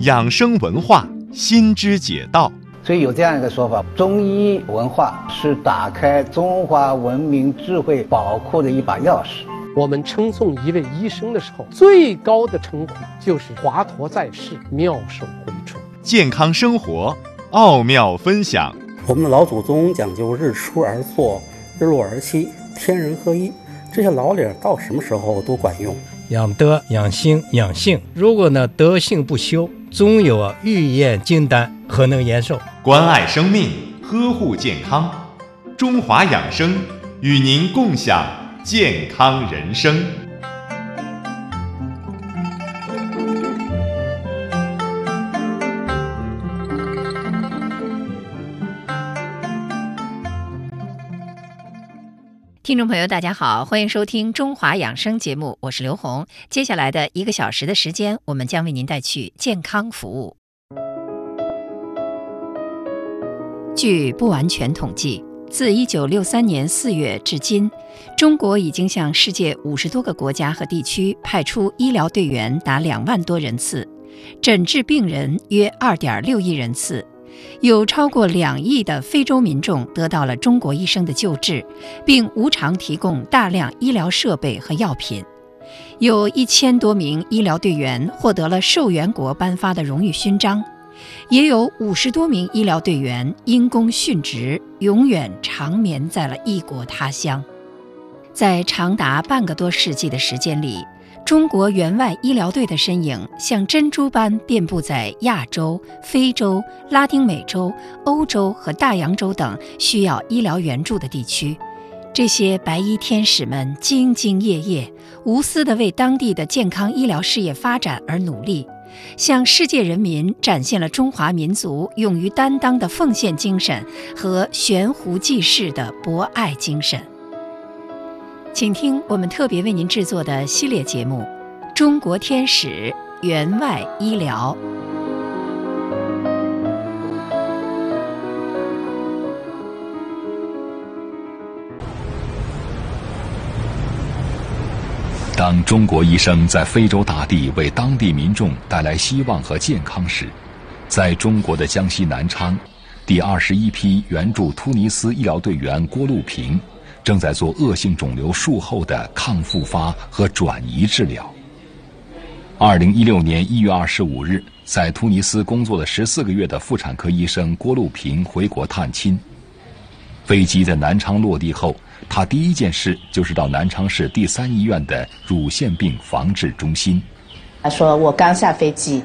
养生文化心之解道。所以有这样一个说法：中医文化是打开中华文明智慧宝库的一把钥匙。我们称颂一位医生的时候，最高的称呼就是华佗在世，妙手回春。健康生活奥妙分享。我们的老祖宗讲究日出而作，日落而息，天人合一，这些老理儿到什么时候都管用。养德、养心、养性。如果呢德性不修，终有欲验金丹，何能延寿？关爱生命，呵护健康。中华养生与您共享健康人生。听众朋友，大家好，欢迎收听《中华养生》节目，我是刘红。接下来的一个小时的时间，我们将为您带去健康服务。据不完全统计，自1963年4月至今，中国已经向世界五十多个国家和地区派出医疗队员达两万多人次，诊治病人约2.6亿人次。有超过两亿的非洲民众得到了中国医生的救治，并无偿提供大量医疗设备和药品。有一千多名医疗队员获得了受援国颁发的荣誉勋章，也有五十多名医疗队员因公殉职，永远长眠在了异国他乡。在长达半个多世纪的时间里。中国援外医疗队的身影像珍珠般遍布在亚洲、非洲、拉丁美洲、欧洲和大洋洲等需要医疗援助的地区。这些白衣天使们兢兢业业、无私地为当地的健康医疗事业发展而努力，向世界人民展现了中华民族勇于担当的奉献精神和悬壶济世的博爱精神。请听我们特别为您制作的系列节目《中国天使援外医疗》。当中国医生在非洲大地为当地民众带来希望和健康时，在中国的江西南昌，第二十一批援助突尼斯医疗队员郭路平。正在做恶性肿瘤术后的抗复发和转移治疗。二零一六年一月二十五日，在突尼斯工作了十四个月的妇产科医生郭路平回国探亲。飞机在南昌落地后，他第一件事就是到南昌市第三医院的乳腺病防治中心。他说：“我刚下飞机，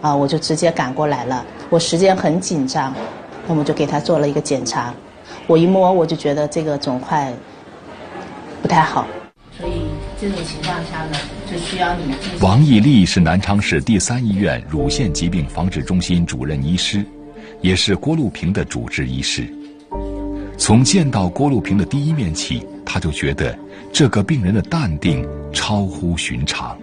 啊，我就直接赶过来了。我时间很紧张，那么就给他做了一个检查。”我一摸，我就觉得这个肿块不太好，所以这种情况下呢，就需要你。王义丽是南昌市第三医院乳腺疾病防治中心主任医师，也是郭路平的主治医师。从见到郭路平的第一面起，他就觉得这个病人的淡定超乎寻常。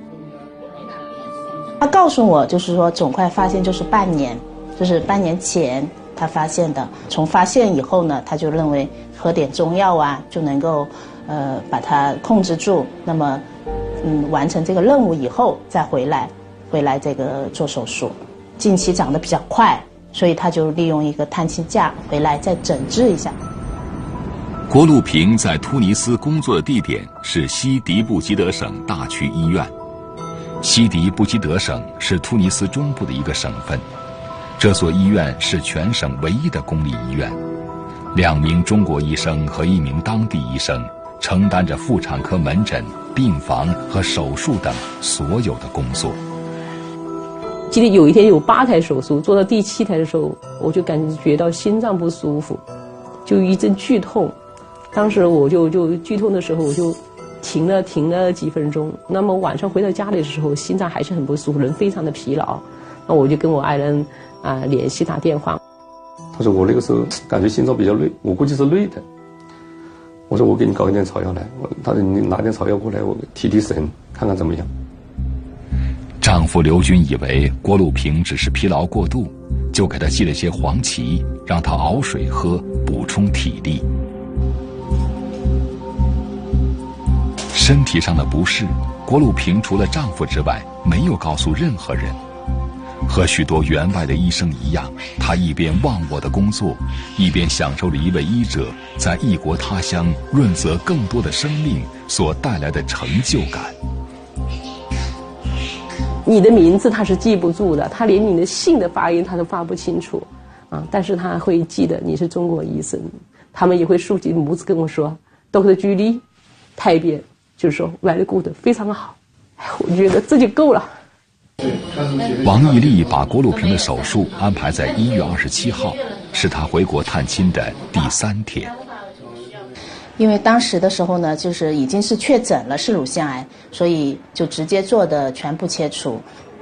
他告诉我，就是说肿块发现就是半年，就是半年前。他发现的，从发现以后呢，他就认为喝点中药啊就能够，呃，把它控制住。那么，嗯，完成这个任务以后再回来，回来这个做手术。近期长得比较快，所以他就利用一个探亲假回来再诊治一下。郭路平在突尼斯工作的地点是西迪布基德省大区医院。西迪布基德省是突尼斯中部的一个省份。这所医院是全省唯一的公立医院，两名中国医生和一名当地医生承担着妇产科门诊、病房和手术等所有的工作。记得有一天有八台手术，做到第七台的时候，我就感觉到心脏不舒服，就一阵剧痛。当时我就就剧痛的时候，我就停了停了几分钟。那么晚上回到家里的时候，心脏还是很不舒服，人非常的疲劳。那我就跟我爱人。啊，联系他电话。他说我那个时候感觉心脏比较累，我估计是累的。我说我给你搞一点草药来，他说你拿点草药过来，我提提神，看看怎么样。丈夫刘军以为郭路平只是疲劳过度，就给他寄了些黄芪，让他熬水喝，补充体力。身体上的不适，郭路平除了丈夫之外，没有告诉任何人。和许多员外的医生一样，他一边忘我的工作，一边享受着一位医者在异国他乡润泽更多的生命所带来的成就感。你的名字他是记不住的，他连你的姓的发音他都发不清楚，啊，但是他会记得你是中国医生，他们也会竖起拇指跟我说，Doctor Julie，太别，就是说 very good，非常好，我觉得这就够了。王义利把郭路平的手术安排在一月二十七号，是他回国探亲的第三天。因为当时的时候呢，就是已经是确诊了是乳腺癌，所以就直接做的全部切除，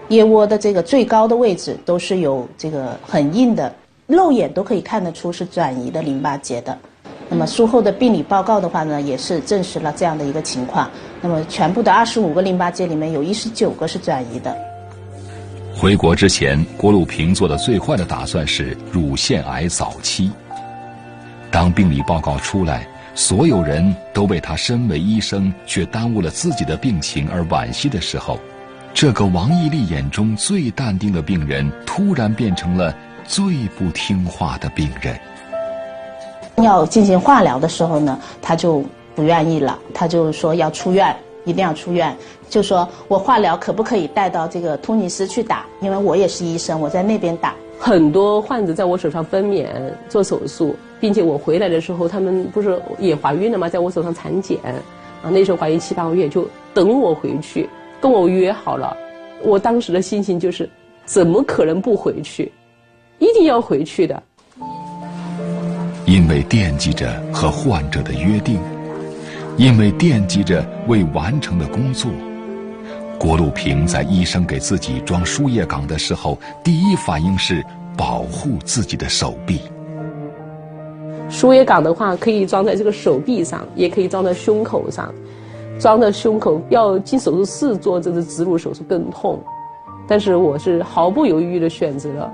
腋窝的这个最高的位置都是有这个很硬的，肉眼都可以看得出是转移的淋巴结的。那么术后的病理报告的话呢，也是证实了这样的一个情况。那么全部的二十五个淋巴结里面有一十九个是转移的。回国之前，郭路平做的最坏的打算是乳腺癌早期。当病理报告出来，所有人都为他身为医生却耽误了自己的病情而惋惜的时候，这个王义利眼中最淡定的病人，突然变成了最不听话的病人。要进行化疗的时候呢，他就不愿意了，他就说要出院。一定要出院，就说我化疗可不可以带到这个突尼斯去打？因为我也是医生，我在那边打。很多患者在我手上分娩做手术，并且我回来的时候，他们不是也怀孕了吗？在我手上产检，啊，那时候怀孕七八个月，就等我回去，跟我约好了。我当时的心情就是，怎么可能不回去？一定要回去的。因为惦记着和患者的约定。因为惦记着未完成的工作，郭路平在医生给自己装输液岗的时候，第一反应是保护自己的手臂。输液岗的话，可以装在这个手臂上，也可以装在胸口上。装在胸口要进手术室做这个植入手术更痛，但是我是毫不犹豫的选择了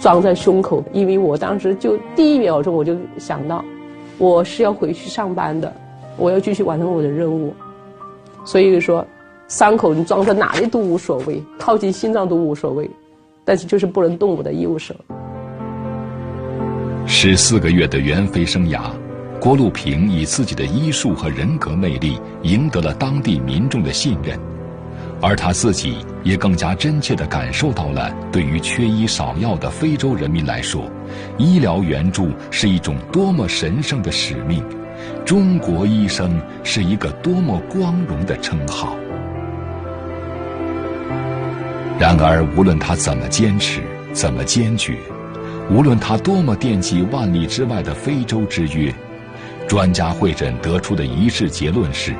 装在胸口，因为我当时就第一秒钟我就想到。我是要回去上班的，我要继续完成我的任务，所以说，伤口你装在哪里都无所谓，靠近心脏都无所谓，但是就是不能动我的右手。十四个月的援非生涯，郭路平以自己的医术和人格魅力赢得了当地民众的信任，而他自己也更加真切地感受到了，对于缺医少药的非洲人民来说。医疗援助是一种多么神圣的使命，中国医生是一个多么光荣的称号。然而，无论他怎么坚持，怎么坚决，无论他多么惦记万里之外的非洲之约，专家会诊得出的一致结论是：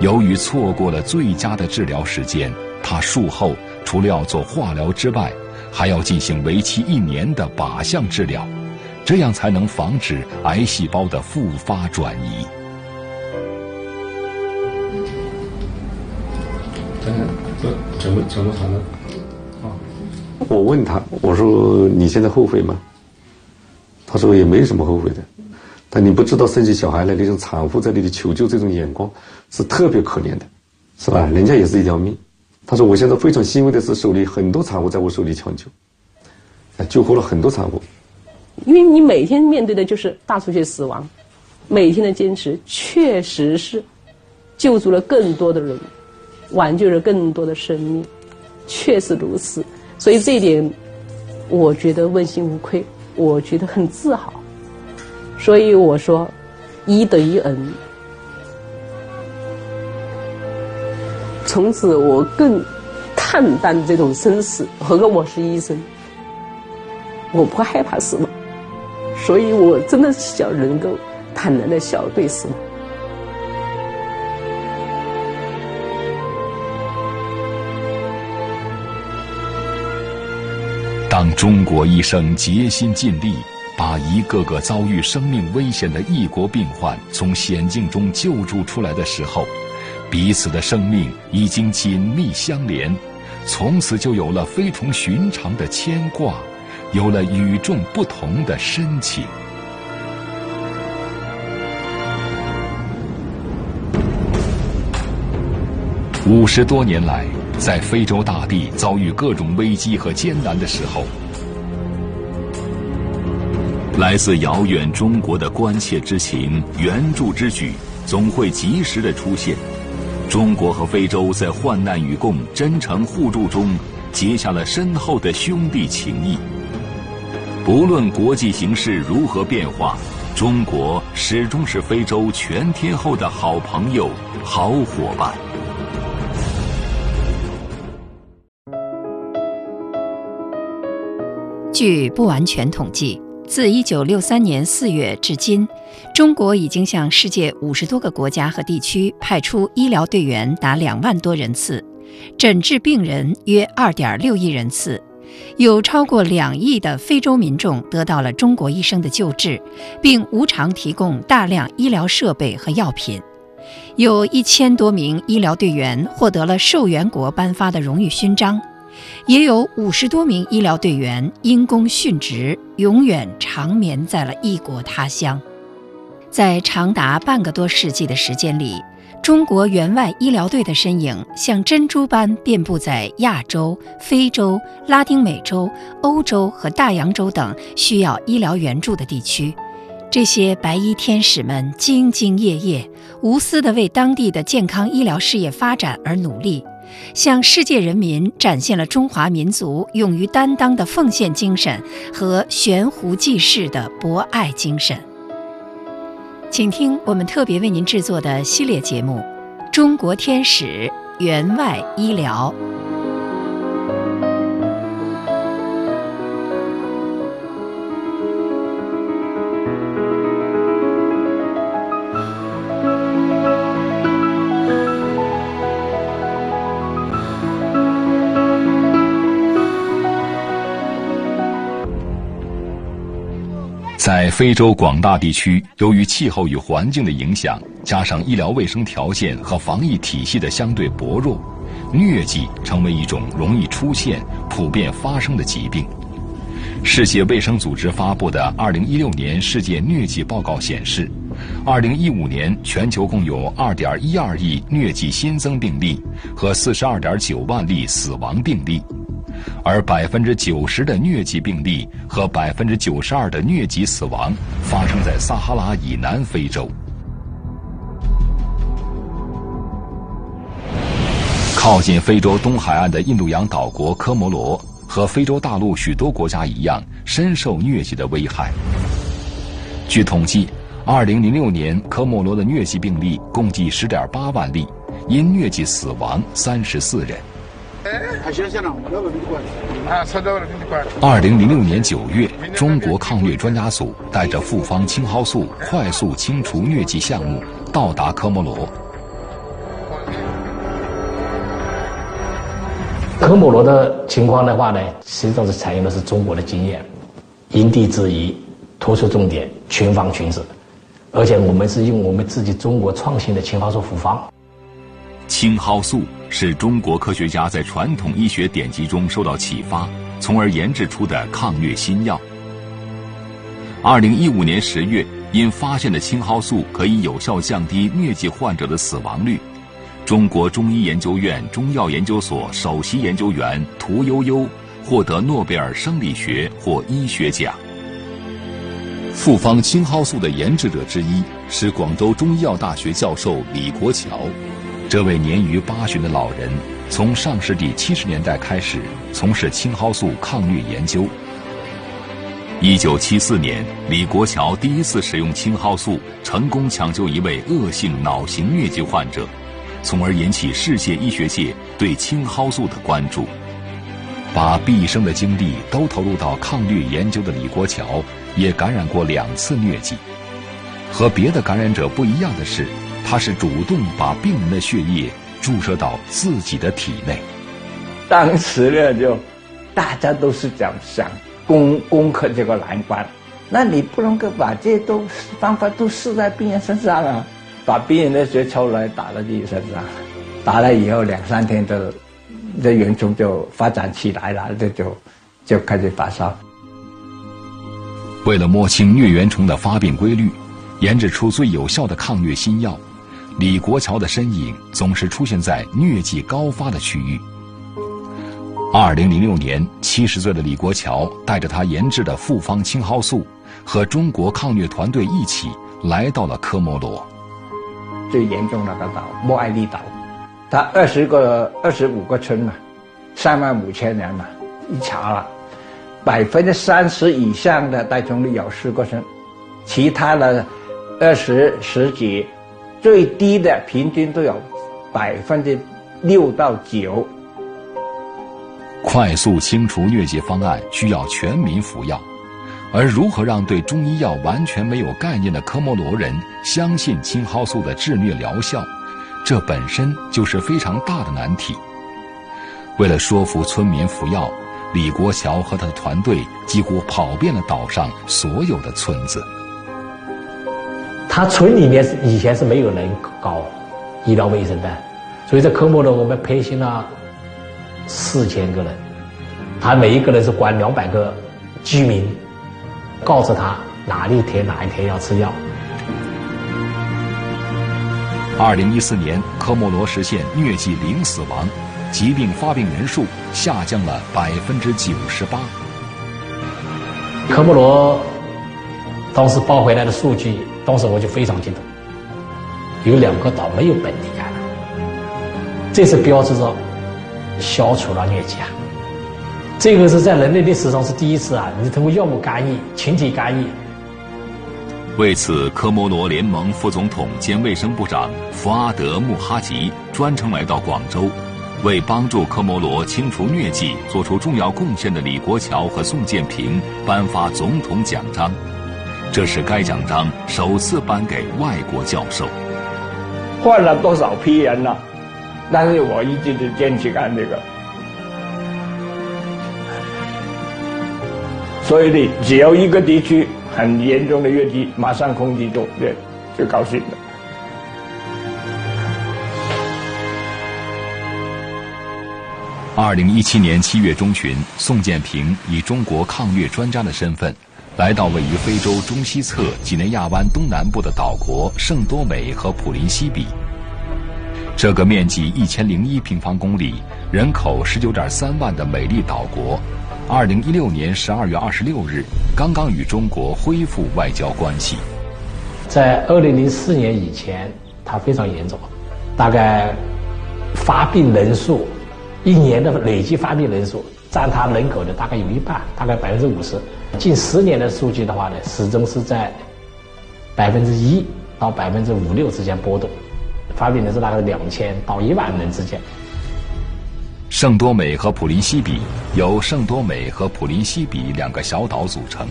由于错过了最佳的治疗时间，他术后除了要做化疗之外，还要进行为期一年的靶向治疗，这样才能防止癌细胞的复发转移。这怎么怎么谈呢？啊，我问他，我说你现在后悔吗？他说也没什么后悔的，但你不知道生起小孩来那种产妇在那里求救这种眼光是特别可怜的，是吧？人家也是一条命。他说：“我现在非常欣慰的是，手里很多产妇在我手里抢救，救活了很多产妇。因为你每天面对的就是大出血死亡，每天的坚持确实是救助了更多的人，挽救了更多的生命，确实如此。所以这一点，我觉得问心无愧，我觉得很自豪。所以我说，一等于 n。”从此我更看淡这种生死，何况我是医生，我不害怕死亡，所以我真的想能够坦然的笑对死亡。当中国医生竭心尽力，把一个个遭遇生命危险的异国病患从险境中救助出来的时候。彼此的生命已经紧密相连，从此就有了非同寻常的牵挂，有了与众不同的深情。五十多年来，在非洲大地遭遇各种危机和艰难的时候，来自遥远中国的关切之情、援助之举，总会及时的出现。中国和非洲在患难与共、真诚互助中，结下了深厚的兄弟情谊。不论国际形势如何变化，中国始终是非洲全天候的好朋友、好伙伴。据不完全统计。自1963年4月至今，中国已经向世界五十多个国家和地区派出医疗队员达两万多人次，诊治病人约2.6亿人次，有超过两亿的非洲民众得到了中国医生的救治，并无偿提供大量医疗设备和药品，有一千多名医疗队员获得了受援国颁发的荣誉勋章。也有五十多名医疗队员因公殉职，永远长眠在了异国他乡。在长达半个多世纪的时间里，中国援外医疗队的身影像珍珠般遍布在亚洲、非洲、拉丁美洲、欧洲和大洋洲等需要医疗援助的地区。这些白衣天使们兢兢业业、无私地为当地的健康医疗事业发展而努力。向世界人民展现了中华民族勇于担当的奉献精神和悬壶济世的博爱精神。请听我们特别为您制作的系列节目《中国天使援外医疗》。在非洲广大地区，由于气候与环境的影响，加上医疗卫生条件和防疫体系的相对薄弱，疟疾成为一种容易出现、普遍发生的疾病。世界卫生组织发布的2016年世界疟疾报告显示，2015年全球共有2.12亿疟疾新增病例和42.9万例死亡病例。而百分之九十的疟疾病例和百分之九十二的疟疾死亡发生在撒哈拉以南非洲。靠近非洲东海岸的印度洋岛国科摩罗和非洲大陆许多国家一样，深受疟疾的危害。据统计，二零零六年科摩罗的疟疾病例共计十点八万例，因疟疾死亡三十四人。二零零六年九月，中国抗疟专家组带着复方青蒿素快速清除疟疾项目到达科摩罗。科摩罗的情况的话呢，实际上是采用的是中国的经验，因地制宜，突出重点，群防群治，而且我们是用我们自己中国创新的青蒿素复方。青蒿素是中国科学家在传统医学典籍中受到启发，从而研制出的抗疟新药。二零一五年十月，因发现的青蒿素可以有效降低疟疾患者的死亡率，中国中医研究院中药研究所首席研究员屠呦呦获得诺贝尔生理学或医学奖。复方青蒿素的研制者之一是广州中医药大学教授李国桥。这位年逾八旬的老人，从上世纪七十年代开始从事青蒿素抗疟研究。一九七四年，李国桥第一次使用青蒿素，成功抢救一位恶性脑型疟疾患者，从而引起世界医学界对青蒿素的关注。把毕生的精力都投入到抗疟研究的李国桥，也感染过两次疟疾。和别的感染者不一样的是。他是主动把病人的血液注射到自己的体内。当时呢，就大家都是这样想攻攻克这个难关。那你不能够把这些都方法都试在病人身上啊？把病人的血抽来打到自己身上，打了以后两三天的，这原虫就发展起来了，这就就开始发烧。为了摸清疟原虫的发病规律，研制出最有效的抗疟新药。李国桥的身影总是出现在疟疾高发的区域，二零零六年，七十岁的李国桥带着他研制的复方青蒿素，和中国抗疟团队一起来到了科摩罗。最严重那个岛莫艾利岛，它二十个、二十五个村嘛，三万五千人嘛，一查了，百分之三十以上的带虫率有四个村，其他的二十十几，最低的平均都有百分之六到九。快速清除疟疾方案需要全民服药，而如何让对中医药完全没有概念的科摩罗人相信青蒿素的治疟疗效，这本身就是非常大的难题。为了说服村民服药，李国桥和他的团队几乎跑遍了岛上所有的村子。他村里面是以前是没有人搞医疗卫生的，所以在科摩罗我们培训了。四千个人，他每一个人是管两百个居民，告诉他哪一天哪一天要吃药。二零一四年，科莫罗实现疟疾零死亡，疾病发病人数下降了百分之九十八。科莫罗当时报回来的数据，当时我就非常激动，有两个岛没有本地感染，这是标志着。消除了疟疾啊！这个是在人类历史上是第一次啊！你通过药物干预、群体干预。为此，科摩罗联盟副总统兼卫生部长福阿德·穆哈吉专程来到广州，为帮助科摩罗清除疟疾做出重要贡献的李国桥和宋建平颁发总统奖章。这是该奖章首次颁给外国教授。换了多少批人呢？但是我一直都坚持干这个，所以呢，只要一个地区很严重的疟疾，马上空气中，对，就高兴了。二零一七年七月中旬，宋建平以中国抗疟专家的身份，来到位于非洲中西侧几内亚湾东南部的岛国圣多美和普林西比。这个面积一千零一平方公里、人口十九点三万的美丽岛国，二零一六年十二月二十六日刚刚与中国恢复外交关系。在二零零四年以前，它非常严重，大概发病人数一年的累计发病人数占它人口的大概有一半，大概百分之五十。近十年的数据的话呢，始终是在百分之一到百分之五六之间波动。发病人是大概两千到一万人之间。圣多美和普林西比由圣多美和普林西比两个小岛组成。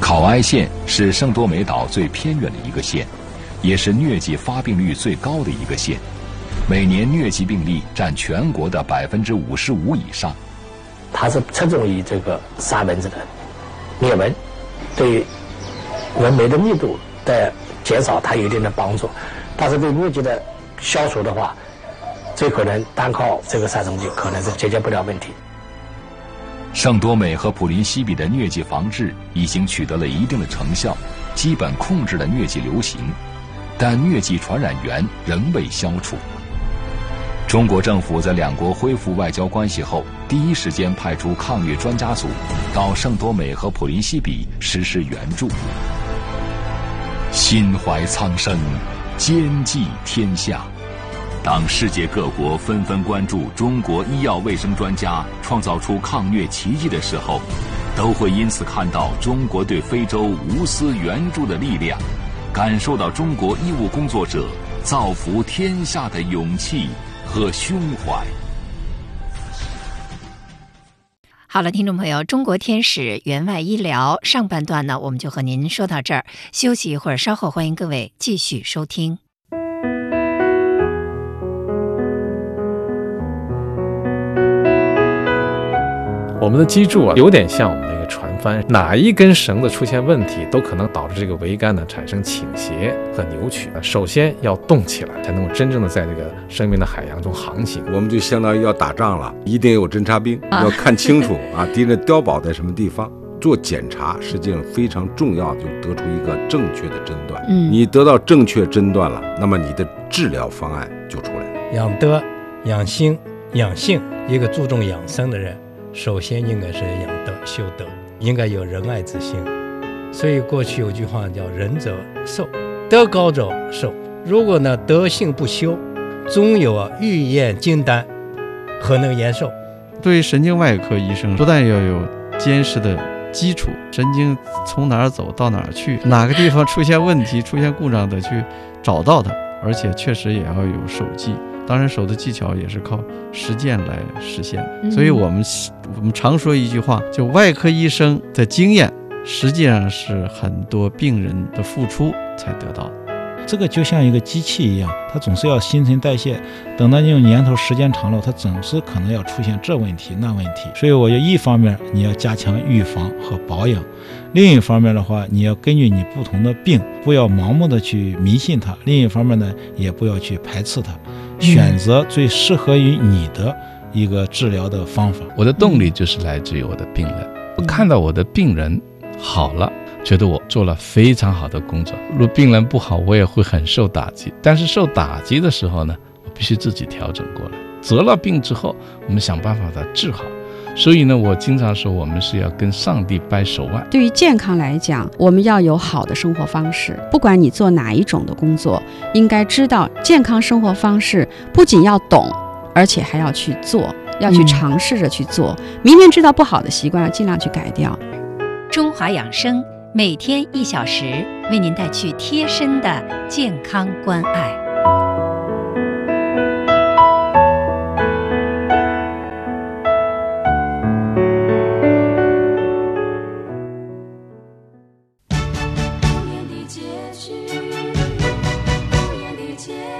考埃县是圣多美岛最偏远的一个县，也是疟疾发病率最高的一个县，每年疟疾病例占全国的百分之五十五以上。它是侧重于这个杀蚊子的灭蚊，对蚊媒的密度的。减少它有一定的帮助，但是对疟疾的消除的话，最可能单靠这个杀虫剂可能是解决不了问题。圣多美和普林西比的疟疾防治已经取得了一定的成效，基本控制了疟疾流行，但疟疾传染源仍未消除。中国政府在两国恢复外交关系后，第一时间派出抗疟专家组到圣多美和普林西比实施援助。心怀苍生，兼济天下。当世界各国纷纷关注中国医药卫生专家创造出抗疟奇迹的时候，都会因此看到中国对非洲无私援助的力量，感受到中国医务工作者造福天下的勇气和胸怀。好了，听众朋友，中国天使援外医疗上半段呢，我们就和您说到这儿，休息一会儿，稍后欢迎各位继续收听。我们的脊柱啊，有点像我们的一个船帆，哪一根绳子出现问题，都可能导致这个桅杆呢产生倾斜和扭曲。首先要动起来，才能够真正的在这个生命的海洋中航行。我们就相当于要打仗了，一定有侦察兵，要看清楚 啊，敌人碉堡在什么地方。做检查实际上非常重要，就得出一个正确的诊断。嗯，你得到正确诊断了，那么你的治疗方案就出来了。养德、养心、养性，一个注重养生的人，首先应该是养德修德，应该有仁爱之心。所以过去有句话叫“仁者寿，德高者寿”。如果呢德性不修，终有啊欲验金丹，何能延寿？对于神经外科医生，不但要有坚实的基础，神经从哪儿走到哪儿去，哪个地方出现问题、出现故障的去找到它，而且确实也要有手技。当然，手的技巧也是靠实践来实现。所以我们我们常说一句话，就外科医生的经验，实际上是很多病人的付出才得到的。这个就像一个机器一样，它总是要新陈代谢。等到用年头时间长了，它总是可能要出现这问题那问题。所以，我就一方面你要加强预防和保养，另一方面的话，你要根据你不同的病，不要盲目的去迷信它；另一方面呢，也不要去排斥它，选择最适合于你的一个治疗的方法。我的动力就是来自于我的病人，我看到我的病人好了。觉得我做了非常好的工作。如果病人不好，我也会很受打击。但是受打击的时候呢，我必须自己调整过来。得了病之后，我们想办法把它治好。所以呢，我经常说，我们是要跟上帝掰手腕。对于健康来讲，我们要有好的生活方式。不管你做哪一种的工作，应该知道健康生活方式不仅要懂，而且还要去做，要去尝试着去做。明明知道不好的习惯，要尽量去改掉。中华养生。每天一小时，为您带去贴身的健康关爱。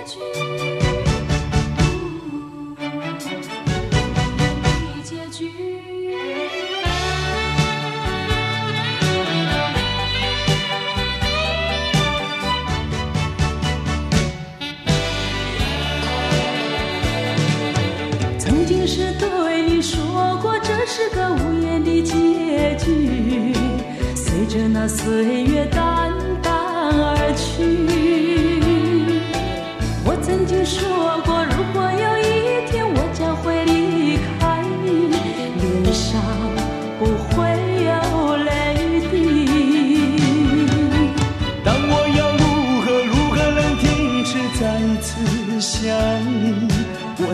结局曾经是对你说过这是个无言的结局随着那岁月淡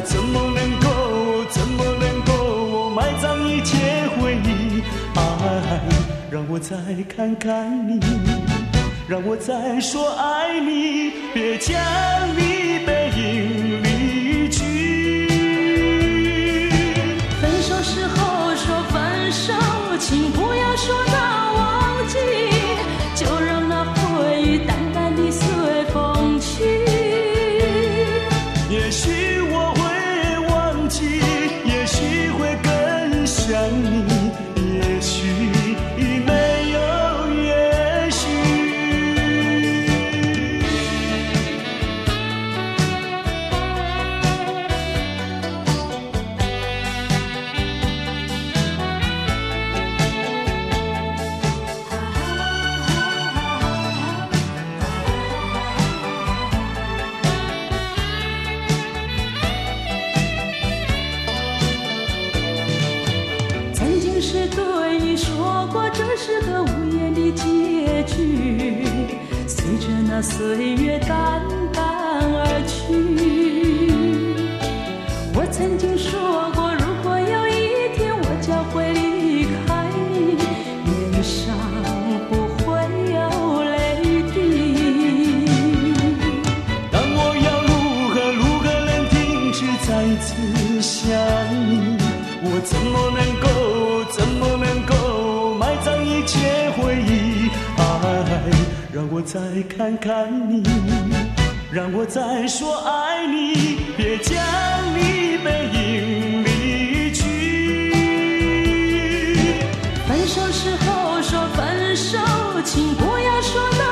怎么能够怎么能够埋葬一切回忆？爱，让我再看看你，让我再说爱你。别将你背影离去。分手时候说分手，请不要说那。次想你？我怎么能够怎么能够埋葬一切回忆？爱。让我再看看你，让我再说爱你，别将你背影离去。分手时候说分手，请不要说那